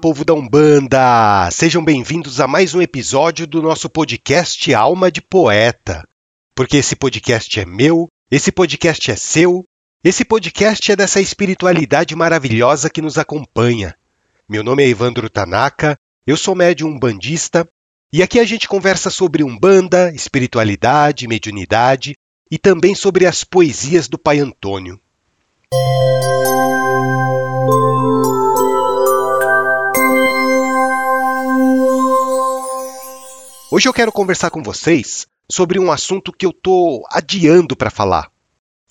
Povo da Umbanda! Sejam bem-vindos a mais um episódio do nosso podcast Alma de Poeta. Porque esse podcast é meu, esse podcast é seu, esse podcast é dessa espiritualidade maravilhosa que nos acompanha. Meu nome é Evandro Tanaka, eu sou médium umbandista e aqui a gente conversa sobre Umbanda, espiritualidade, mediunidade e também sobre as poesias do Pai Antônio. Hoje eu quero conversar com vocês sobre um assunto que eu tô adiando para falar.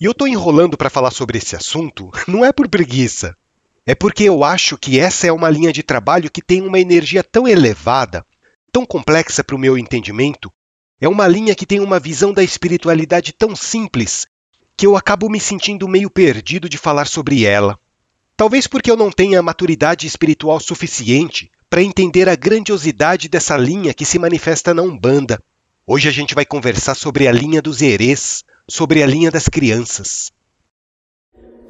E eu tô enrolando para falar sobre esse assunto não é por preguiça. É porque eu acho que essa é uma linha de trabalho que tem uma energia tão elevada, tão complexa para o meu entendimento, é uma linha que tem uma visão da espiritualidade tão simples que eu acabo me sentindo meio perdido de falar sobre ela. Talvez porque eu não tenha maturidade espiritual suficiente para entender a grandiosidade dessa linha que se manifesta na Umbanda. Hoje a gente vai conversar sobre a linha dos herês, sobre a linha das crianças.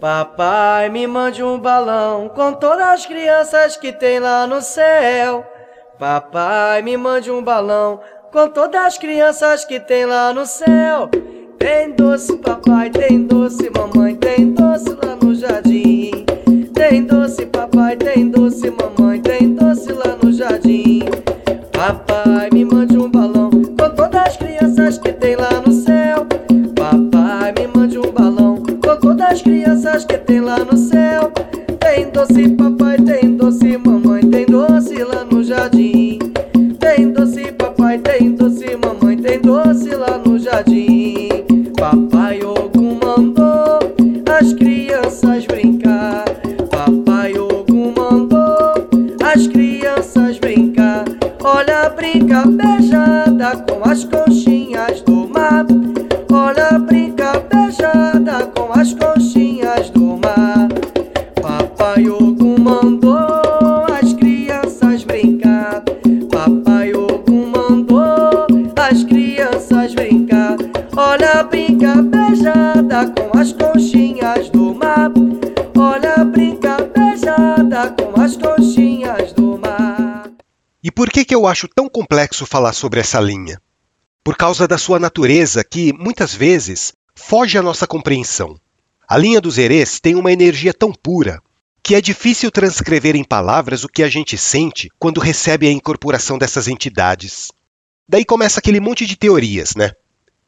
Papai, me mande um balão com todas as crianças que tem lá no céu. Papai, me mande um balão com todas as crianças que tem lá no céu. Tem doce, papai, tem doce, mamãe, tem doce lá no jardim. Tem doce, papai, tem doce, mamãe, jardim. Papai, me mande um balão com todas as crianças que tem lá no céu. Papai, me mande um balão com todas as crianças que tem lá no céu. Tem doce, papai, tem doce, mamãe, tem doce lá no jardim. Tem doce, papai, tem doce, mamãe, tem doce lá no jardim. Papai Ogum mandou as crianças brincar. Beijada com as conchinhas do mar. Olha, brinca beijada com as conchinhas do mar. Papai Ogum mandou as crianças brincar. Papai Ogum mandou as crianças brincar. Olha, brinca beijada com as conchinhas do mar. Olha, brinca beijada com as conchinhas do mar. E por que, que eu acho tão complexo falar sobre essa linha? Por causa da sua natureza que, muitas vezes, foge à nossa compreensão. A linha dos herês tem uma energia tão pura que é difícil transcrever em palavras o que a gente sente quando recebe a incorporação dessas entidades. Daí começa aquele monte de teorias, né?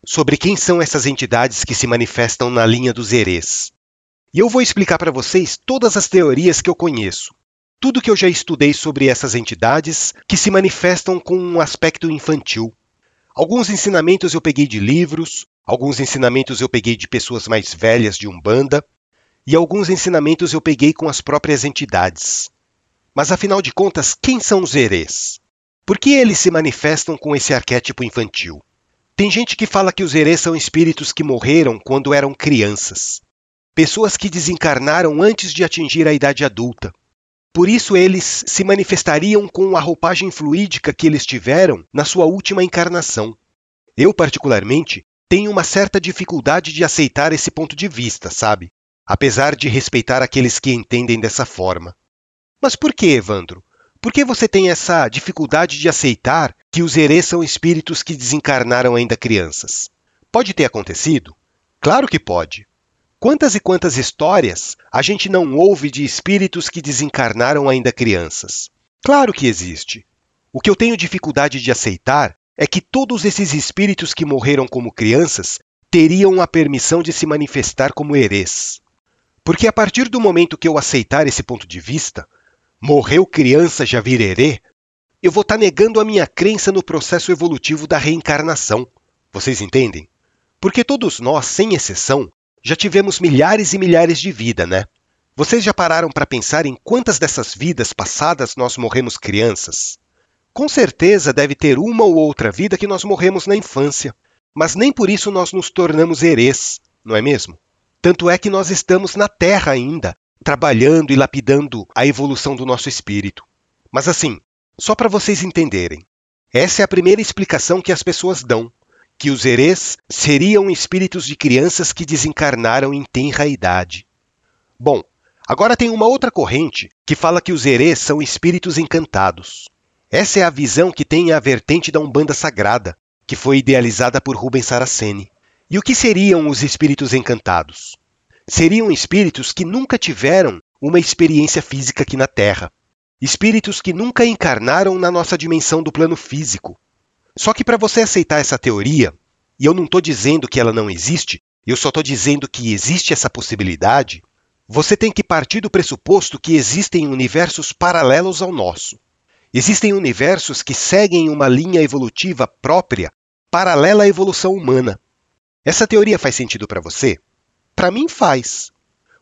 Sobre quem são essas entidades que se manifestam na linha dos herês. E eu vou explicar para vocês todas as teorias que eu conheço. Tudo que eu já estudei sobre essas entidades que se manifestam com um aspecto infantil. Alguns ensinamentos eu peguei de livros, alguns ensinamentos eu peguei de pessoas mais velhas de Umbanda, e alguns ensinamentos eu peguei com as próprias entidades. Mas afinal de contas, quem são os herês? Por que eles se manifestam com esse arquétipo infantil? Tem gente que fala que os herês são espíritos que morreram quando eram crianças. Pessoas que desencarnaram antes de atingir a idade adulta. Por isso eles se manifestariam com a roupagem fluídica que eles tiveram na sua última encarnação. Eu, particularmente, tenho uma certa dificuldade de aceitar esse ponto de vista, sabe? Apesar de respeitar aqueles que entendem dessa forma. Mas por que, Evandro? Por que você tem essa dificuldade de aceitar que os herês são espíritos que desencarnaram ainda crianças? Pode ter acontecido? Claro que pode. Quantas e quantas histórias a gente não ouve de espíritos que desencarnaram ainda crianças? Claro que existe. O que eu tenho dificuldade de aceitar é que todos esses espíritos que morreram como crianças teriam a permissão de se manifestar como herês. Porque a partir do momento que eu aceitar esse ponto de vista, morreu criança já vir herê, eu vou estar negando a minha crença no processo evolutivo da reencarnação. Vocês entendem? Porque todos nós, sem exceção, já tivemos milhares e milhares de vida, né? Vocês já pararam para pensar em quantas dessas vidas passadas nós morremos crianças? Com certeza deve ter uma ou outra vida que nós morremos na infância, mas nem por isso nós nos tornamos herês, não é mesmo? Tanto é que nós estamos na Terra ainda, trabalhando e lapidando a evolução do nosso espírito. Mas assim, só para vocês entenderem, essa é a primeira explicação que as pessoas dão, que os herês seriam espíritos de crianças que desencarnaram em tenra idade. Bom, Agora tem uma outra corrente que fala que os herês são espíritos encantados. Essa é a visão que tem a vertente da Umbanda Sagrada, que foi idealizada por Rubens Saraceni. E o que seriam os espíritos encantados? Seriam espíritos que nunca tiveram uma experiência física aqui na Terra. Espíritos que nunca encarnaram na nossa dimensão do plano físico. Só que para você aceitar essa teoria, e eu não estou dizendo que ela não existe, eu só estou dizendo que existe essa possibilidade, você tem que partir do pressuposto que existem universos paralelos ao nosso. Existem universos que seguem uma linha evolutiva própria, paralela à evolução humana. Essa teoria faz sentido para você? Para mim faz.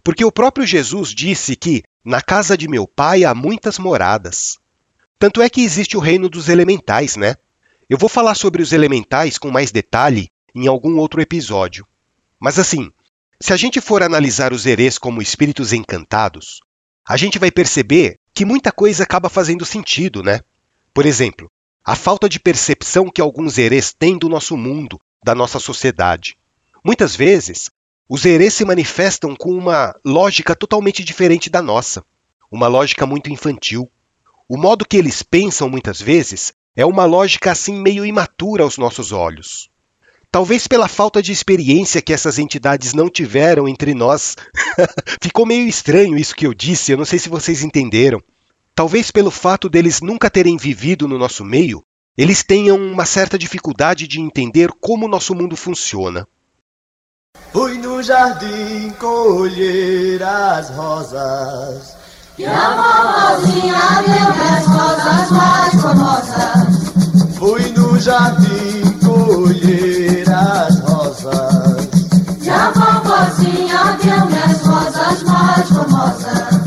Porque o próprio Jesus disse que na casa de meu pai há muitas moradas. Tanto é que existe o reino dos elementais, né? Eu vou falar sobre os elementais com mais detalhe em algum outro episódio. Mas assim, se a gente for analisar os herês como espíritos encantados, a gente vai perceber que muita coisa acaba fazendo sentido, né? Por exemplo, a falta de percepção que alguns herês têm do nosso mundo, da nossa sociedade. Muitas vezes, os herês se manifestam com uma lógica totalmente diferente da nossa, uma lógica muito infantil. O modo que eles pensam muitas vezes é uma lógica assim meio imatura aos nossos olhos. Talvez pela falta de experiência que essas entidades não tiveram entre nós. Ficou meio estranho isso que eu disse, eu não sei se vocês entenderam. Talvez pelo fato deles nunca terem vivido no nosso meio, eles tenham uma certa dificuldade de entender como o nosso mundo funciona. Fui no jardim colher as rosas. E a vovozinha deu as rosas mais formosas. Fui no jardim colher as rosas. E a vovozinha deu as rosas mais formosas.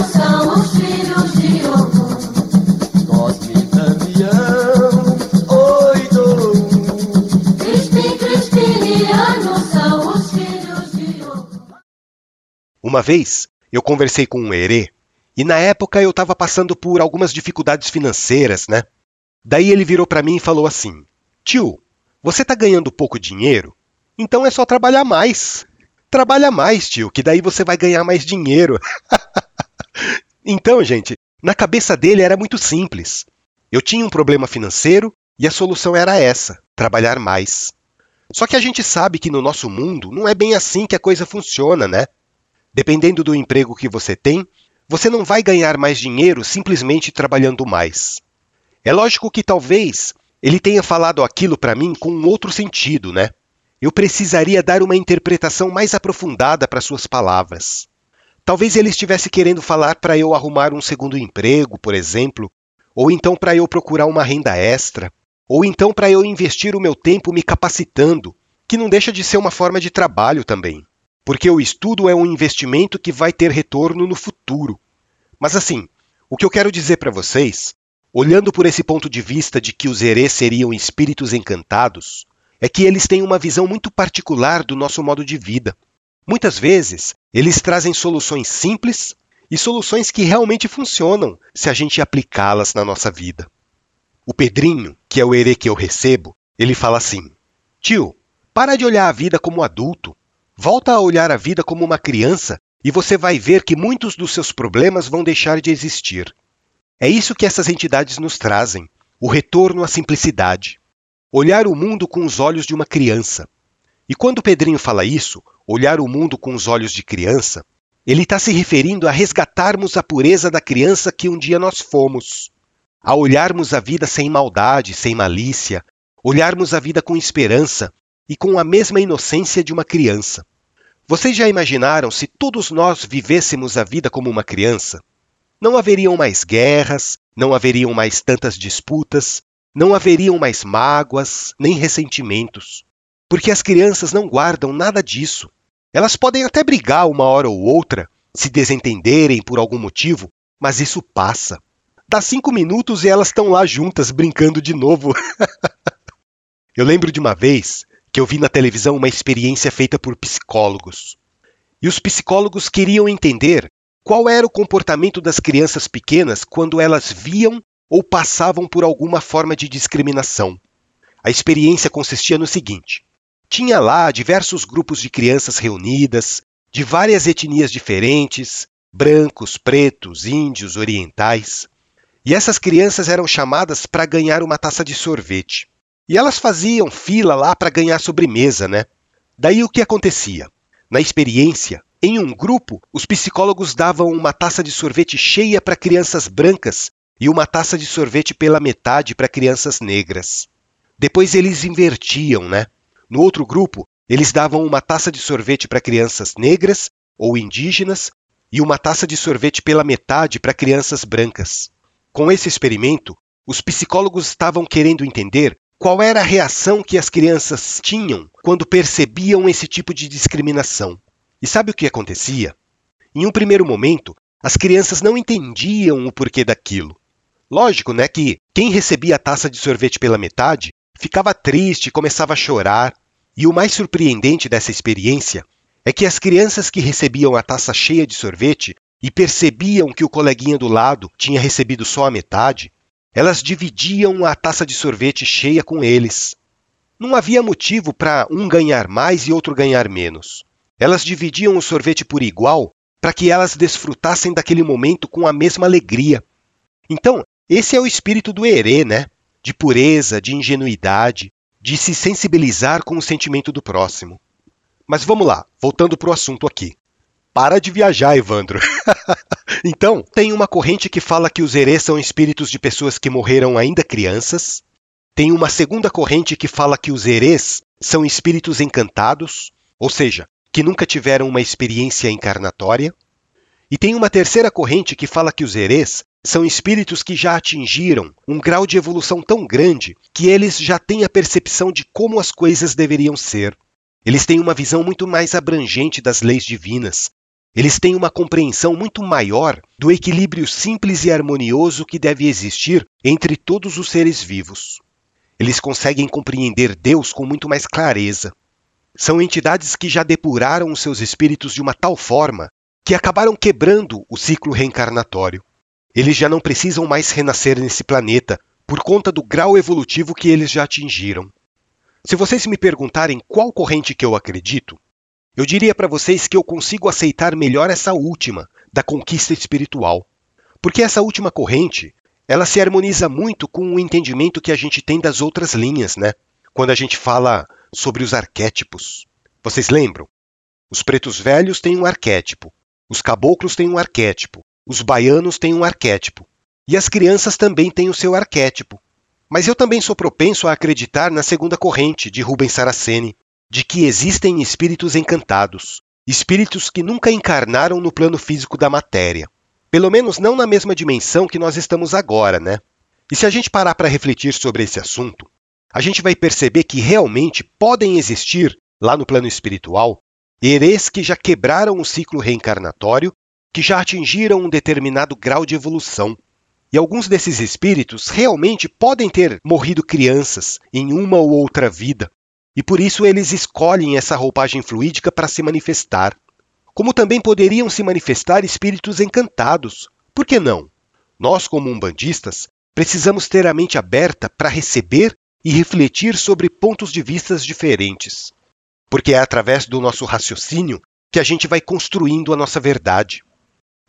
Crispiniano são os filhos de Ogum. Cosme Damião, oito Crispiniano são os filhos de Ogum. Uma vez, eu conversei com um herê, e na época eu estava passando por algumas dificuldades financeiras, né? Daí ele virou para mim e falou assim: Tio, você tá ganhando pouco dinheiro? Então é só trabalhar mais. Trabalha mais, tio, que daí você vai ganhar mais dinheiro. então, gente, na cabeça dele era muito simples. Eu tinha um problema financeiro e a solução era essa: trabalhar mais. Só que a gente sabe que no nosso mundo não é bem assim que a coisa funciona, né? Dependendo do emprego que você tem, você não vai ganhar mais dinheiro simplesmente trabalhando mais. É lógico que talvez ele tenha falado aquilo para mim com um outro sentido, né? Eu precisaria dar uma interpretação mais aprofundada para suas palavras. Talvez ele estivesse querendo falar para eu arrumar um segundo emprego, por exemplo, ou então para eu procurar uma renda extra, ou então para eu investir o meu tempo me capacitando, que não deixa de ser uma forma de trabalho também. Porque o estudo é um investimento que vai ter retorno no futuro. Mas assim, o que eu quero dizer para vocês, olhando por esse ponto de vista de que os herês seriam espíritos encantados, é que eles têm uma visão muito particular do nosso modo de vida. Muitas vezes, eles trazem soluções simples e soluções que realmente funcionam se a gente aplicá-las na nossa vida. O Pedrinho, que é o herê que eu recebo, ele fala assim: Tio, para de olhar a vida como adulto. Volta a olhar a vida como uma criança e você vai ver que muitos dos seus problemas vão deixar de existir. É isso que essas entidades nos trazem: o retorno à simplicidade. Olhar o mundo com os olhos de uma criança. E quando o Pedrinho fala isso, olhar o mundo com os olhos de criança, ele está se referindo a resgatarmos a pureza da criança que um dia nós fomos. A olharmos a vida sem maldade, sem malícia, olharmos a vida com esperança e com a mesma inocência de uma criança. Vocês já imaginaram se todos nós vivêssemos a vida como uma criança? Não haveriam mais guerras, não haveriam mais tantas disputas, não haveriam mais mágoas, nem ressentimentos. Porque as crianças não guardam nada disso. Elas podem até brigar uma hora ou outra, se desentenderem por algum motivo, mas isso passa. Dá cinco minutos e elas estão lá juntas brincando de novo. eu lembro de uma vez que eu vi na televisão uma experiência feita por psicólogos. E os psicólogos queriam entender qual era o comportamento das crianças pequenas quando elas viam ou passavam por alguma forma de discriminação. A experiência consistia no seguinte: tinha lá diversos grupos de crianças reunidas, de várias etnias diferentes, brancos, pretos, índios, orientais. E essas crianças eram chamadas para ganhar uma taça de sorvete. E elas faziam fila lá para ganhar sobremesa, né? Daí o que acontecia? Na experiência, em um grupo, os psicólogos davam uma taça de sorvete cheia para crianças brancas e uma taça de sorvete pela metade para crianças negras. Depois eles invertiam, né? No outro grupo, eles davam uma taça de sorvete para crianças negras ou indígenas e uma taça de sorvete pela metade para crianças brancas. Com esse experimento, os psicólogos estavam querendo entender qual era a reação que as crianças tinham quando percebiam esse tipo de discriminação. E sabe o que acontecia? Em um primeiro momento, as crianças não entendiam o porquê daquilo. Lógico, né, que quem recebia a taça de sorvete pela metade ficava triste, começava a chorar. E o mais surpreendente dessa experiência é que as crianças que recebiam a taça cheia de sorvete e percebiam que o coleguinha do lado tinha recebido só a metade, elas dividiam a taça de sorvete cheia com eles. Não havia motivo para um ganhar mais e outro ganhar menos. Elas dividiam o sorvete por igual para que elas desfrutassem daquele momento com a mesma alegria. Então, esse é o espírito do herê, né? De pureza, de ingenuidade, de se sensibilizar com o sentimento do próximo. Mas vamos lá, voltando para o assunto aqui. Para de viajar, Evandro. então, tem uma corrente que fala que os herês são espíritos de pessoas que morreram ainda crianças. Tem uma segunda corrente que fala que os herês são espíritos encantados, ou seja, que nunca tiveram uma experiência encarnatória. E tem uma terceira corrente que fala que os herês são espíritos que já atingiram um grau de evolução tão grande que eles já têm a percepção de como as coisas deveriam ser. Eles têm uma visão muito mais abrangente das leis divinas. Eles têm uma compreensão muito maior do equilíbrio simples e harmonioso que deve existir entre todos os seres vivos. Eles conseguem compreender Deus com muito mais clareza. São entidades que já depuraram os seus espíritos de uma tal forma que acabaram quebrando o ciclo reencarnatório. Eles já não precisam mais renascer nesse planeta por conta do grau evolutivo que eles já atingiram. Se vocês me perguntarem qual corrente que eu acredito, eu diria para vocês que eu consigo aceitar melhor essa última, da conquista espiritual. Porque essa última corrente, ela se harmoniza muito com o entendimento que a gente tem das outras linhas, né? Quando a gente fala sobre os arquétipos. Vocês lembram? Os pretos velhos têm um arquétipo, os caboclos têm um arquétipo, os baianos têm um arquétipo, e as crianças também têm o seu arquétipo. Mas eu também sou propenso a acreditar na segunda corrente de Rubens Saraceni, de que existem espíritos encantados, espíritos que nunca encarnaram no plano físico da matéria. Pelo menos não na mesma dimensão que nós estamos agora, né? E se a gente parar para refletir sobre esse assunto, a gente vai perceber que realmente podem existir, lá no plano espiritual, herês que já quebraram o ciclo reencarnatório, que já atingiram um determinado grau de evolução e alguns desses espíritos realmente podem ter morrido crianças em uma ou outra vida, e por isso eles escolhem essa roupagem fluídica para se manifestar. Como também poderiam se manifestar espíritos encantados. Por que não? Nós, como umbandistas, precisamos ter a mente aberta para receber e refletir sobre pontos de vistas diferentes. Porque é através do nosso raciocínio que a gente vai construindo a nossa verdade.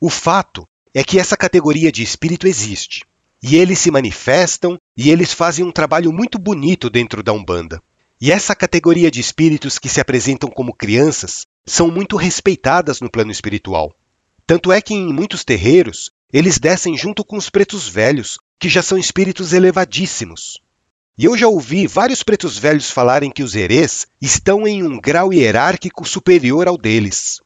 O fato é que essa categoria de espírito existe. E eles se manifestam e eles fazem um trabalho muito bonito dentro da Umbanda. E essa categoria de espíritos que se apresentam como crianças são muito respeitadas no plano espiritual. Tanto é que em muitos terreiros eles descem junto com os pretos velhos, que já são espíritos elevadíssimos. E eu já ouvi vários pretos velhos falarem que os herês estão em um grau hierárquico superior ao deles.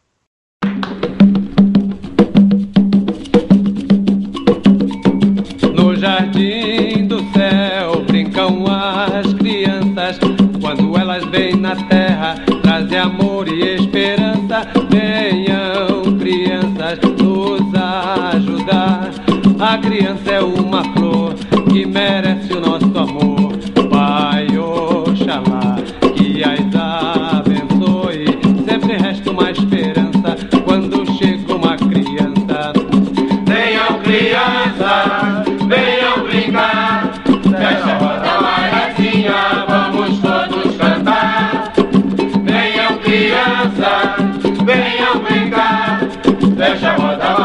Fecha a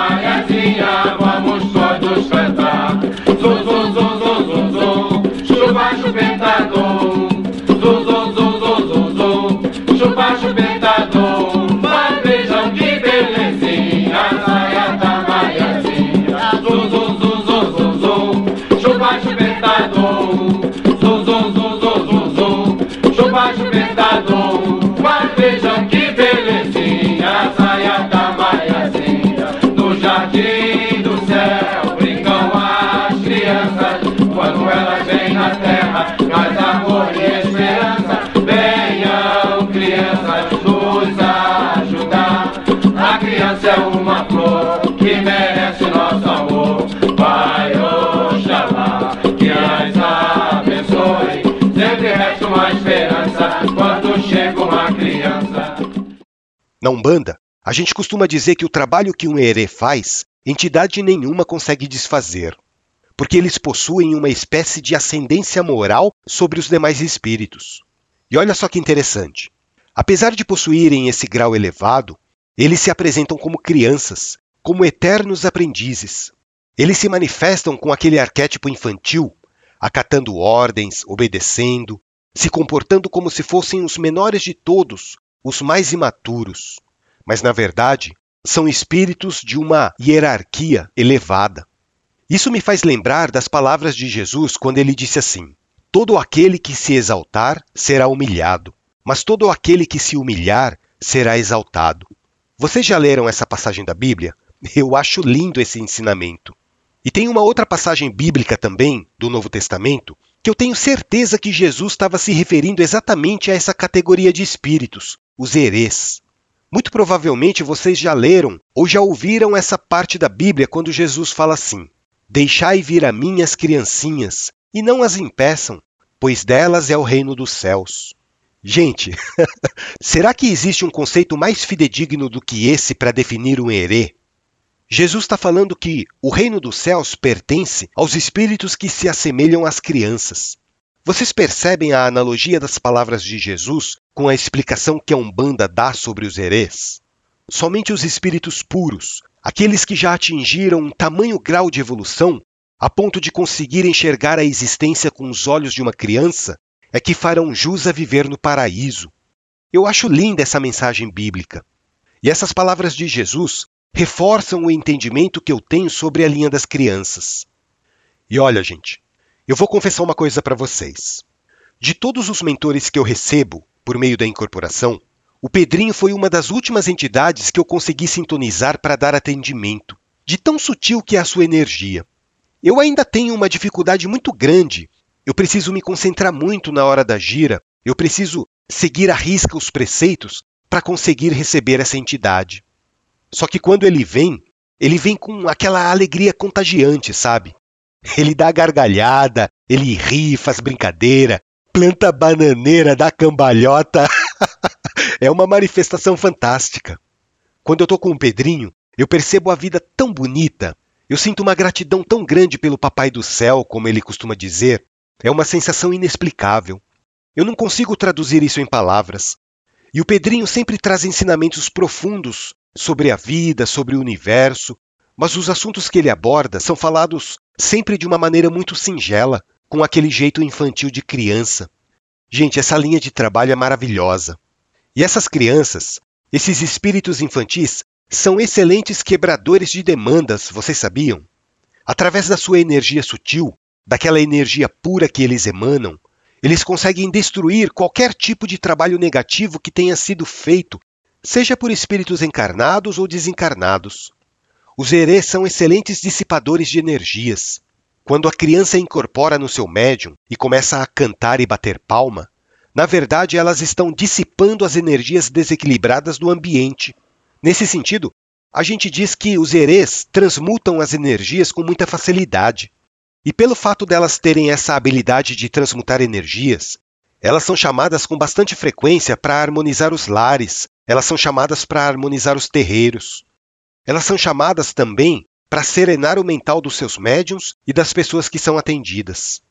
É uma flor que merece nosso amor. Pai, Oxalá, que as abençoe. Sempre resta uma esperança quando chega uma criança. Na Umbanda, a gente costuma dizer que o trabalho que um herê faz, entidade nenhuma consegue desfazer, porque eles possuem uma espécie de ascendência moral sobre os demais espíritos. E olha só que interessante. Apesar de possuírem esse grau elevado, eles se apresentam como crianças, como eternos aprendizes. Eles se manifestam com aquele arquétipo infantil, acatando ordens, obedecendo, se comportando como se fossem os menores de todos, os mais imaturos. Mas, na verdade, são espíritos de uma hierarquia elevada. Isso me faz lembrar das palavras de Jesus quando ele disse assim: Todo aquele que se exaltar será humilhado, mas todo aquele que se humilhar será exaltado. Vocês já leram essa passagem da Bíblia? Eu acho lindo esse ensinamento. E tem uma outra passagem bíblica também, do Novo Testamento, que eu tenho certeza que Jesus estava se referindo exatamente a essa categoria de espíritos, os herês. Muito provavelmente vocês já leram ou já ouviram essa parte da Bíblia quando Jesus fala assim: Deixai vir a mim as criancinhas, e não as impeçam, pois delas é o reino dos céus. Gente, será que existe um conceito mais fidedigno do que esse para definir um herê? Jesus está falando que o reino dos céus pertence aos espíritos que se assemelham às crianças. Vocês percebem a analogia das palavras de Jesus com a explicação que a Umbanda dá sobre os herês? Somente os espíritos puros, aqueles que já atingiram um tamanho grau de evolução a ponto de conseguir enxergar a existência com os olhos de uma criança, é que farão jus a viver no paraíso. Eu acho linda essa mensagem bíblica. E essas palavras de Jesus reforçam o entendimento que eu tenho sobre a linha das crianças. E olha, gente, eu vou confessar uma coisa para vocês. De todos os mentores que eu recebo por meio da incorporação, o Pedrinho foi uma das últimas entidades que eu consegui sintonizar para dar atendimento, de tão sutil que é a sua energia. Eu ainda tenho uma dificuldade muito grande. Eu preciso me concentrar muito na hora da gira, eu preciso seguir à risca os preceitos para conseguir receber essa entidade. Só que quando ele vem, ele vem com aquela alegria contagiante, sabe? Ele dá gargalhada, ele ri, faz brincadeira, planta bananeira, dá cambalhota. é uma manifestação fantástica. Quando eu tô com o Pedrinho, eu percebo a vida tão bonita. Eu sinto uma gratidão tão grande pelo Papai do Céu, como ele costuma dizer. É uma sensação inexplicável. Eu não consigo traduzir isso em palavras. E o Pedrinho sempre traz ensinamentos profundos sobre a vida, sobre o universo, mas os assuntos que ele aborda são falados sempre de uma maneira muito singela, com aquele jeito infantil de criança. Gente, essa linha de trabalho é maravilhosa. E essas crianças, esses espíritos infantis, são excelentes quebradores de demandas, vocês sabiam? Através da sua energia sutil, daquela energia pura que eles emanam, Eles conseguem destruir qualquer tipo de trabalho negativo que tenha sido feito, seja por espíritos encarnados ou desencarnados. Os herês são excelentes dissipadores de energias. Quando a criança incorpora no seu médium e começa a cantar e bater palma, na verdade elas estão dissipando as energias desequilibradas do ambiente. Nesse sentido, a gente diz que os herês transmutam as energias com muita facilidade. E pelo fato delas terem essa habilidade de transmutar energias, elas são chamadas com bastante frequência para harmonizar os lares, elas são chamadas para harmonizar os terreiros. Elas são chamadas também para serenar o mental dos seus médiums e das pessoas que são atendidas.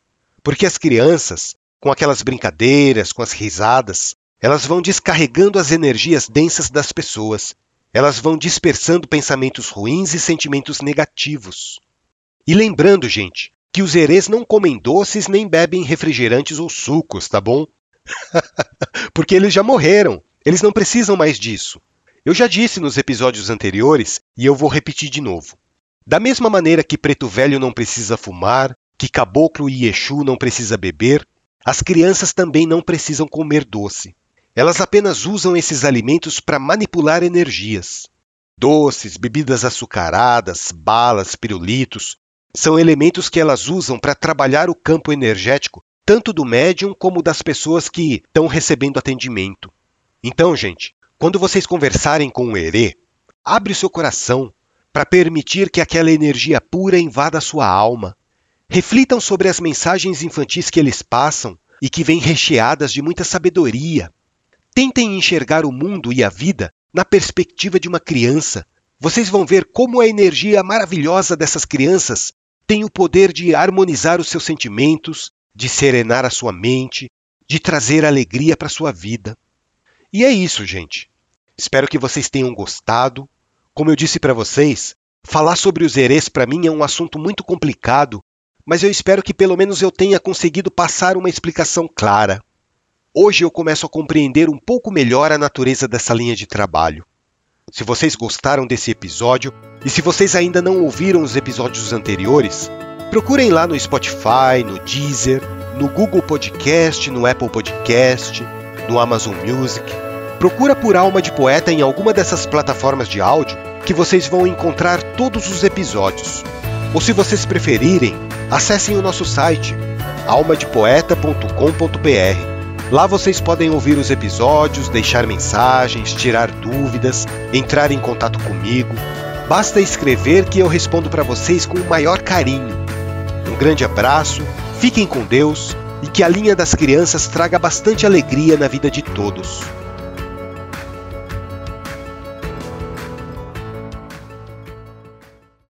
Porque as crianças, com aquelas brincadeiras, com as risadas, elas vão descarregando as energias densas das pessoas. Elas vão dispersando pensamentos ruins e sentimentos negativos. E lembrando, gente, que os herês não comem doces nem bebem refrigerantes ou sucos, tá bom? Porque eles já morreram. Eles não precisam mais disso. Eu já disse nos episódios anteriores e eu vou repetir de novo. Da mesma maneira que preto velho não precisa fumar, que caboclo e Exu não precisa beber, as crianças também não precisam comer doce. Elas apenas usam esses alimentos para manipular energias. Doces, bebidas açucaradas, balas, pirulitos, são elementos que elas usam para trabalhar o campo energético, tanto do médium como das pessoas que estão recebendo atendimento. Então, gente, quando vocês conversarem com o Herê, abre o seu coração para permitir que aquela energia pura invada a sua alma. Reflitam sobre as mensagens infantis que eles passam e que vêm recheadas de muita sabedoria. Tentem enxergar o mundo e a vida na perspectiva de uma criança. Vocês vão ver como a energia maravilhosa dessas crianças tem o poder de harmonizar os seus sentimentos, de serenar a sua mente, de trazer alegria para a sua vida. E é isso, gente. Espero que vocês tenham gostado. Como eu disse para vocês, falar sobre os herês para mim é um assunto muito complicado, mas eu espero que pelo menos eu tenha conseguido passar uma explicação clara. Hoje eu começo a compreender um pouco melhor a natureza dessa linha de trabalho. Se vocês gostaram desse episódio e se vocês ainda não ouviram os episódios anteriores, procurem lá no Spotify, no Deezer, no Google Podcast, no Apple Podcast, no Amazon Music. Procura por Alma de Poeta em alguma dessas plataformas de áudio que vocês vão encontrar todos os episódios. Ou se vocês preferirem, acessem o nosso site almadepoeta.com.br Lá vocês podem ouvir os episódios, deixar mensagens, tirar dúvidas, entrar em contato comigo. Basta escrever que eu respondo para vocês com o maior carinho. Um grande abraço, fiquem com Deus e que a linha das crianças traga bastante alegria na vida de todos.